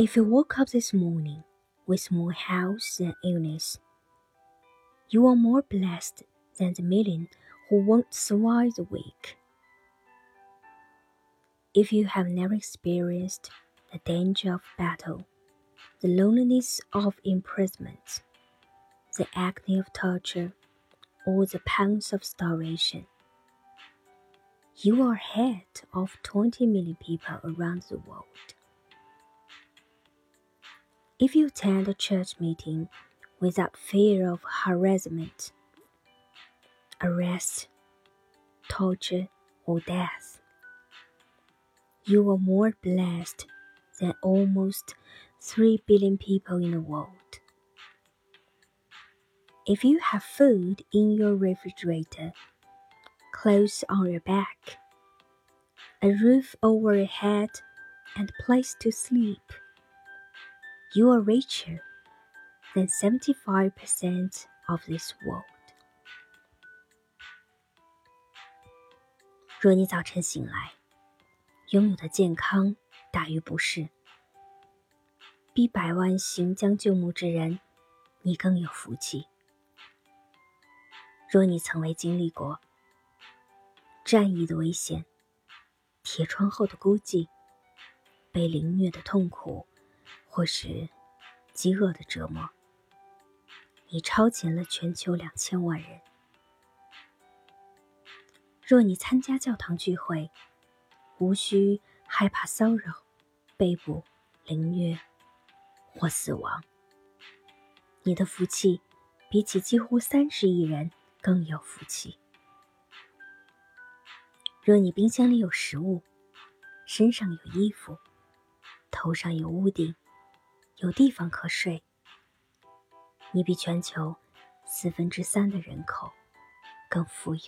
If you woke up this morning with more health than illness, you are more blessed than the million who won't survive the week. If you have never experienced the danger of battle, the loneliness of imprisonment, the agony of torture, or the pangs of starvation, you are ahead of 20 million people around the world. If you attend a church meeting without fear of harassment, arrest, torture, or death, you are more blessed than almost 3 billion people in the world. If you have food in your refrigerator, clothes on your back, a roof over your head, and place to sleep, you are richer than 75% of this world. 若你早晨醒来，拥有的健康大于不是，比百万行将就木之人，你更有福气。若你从未经历过战役的危险、铁窗后的孤寂、被凌虐的痛苦，或是饥饿的折磨，你超前了全球两千万人。若你参加教堂聚会，无需害怕骚扰、被捕、凌虐或死亡，你的福气比起几乎三十亿人。更有福气。若你冰箱里有食物，身上有衣服，头上有屋顶，有地方可睡，你比全球四分之三的人口更富有。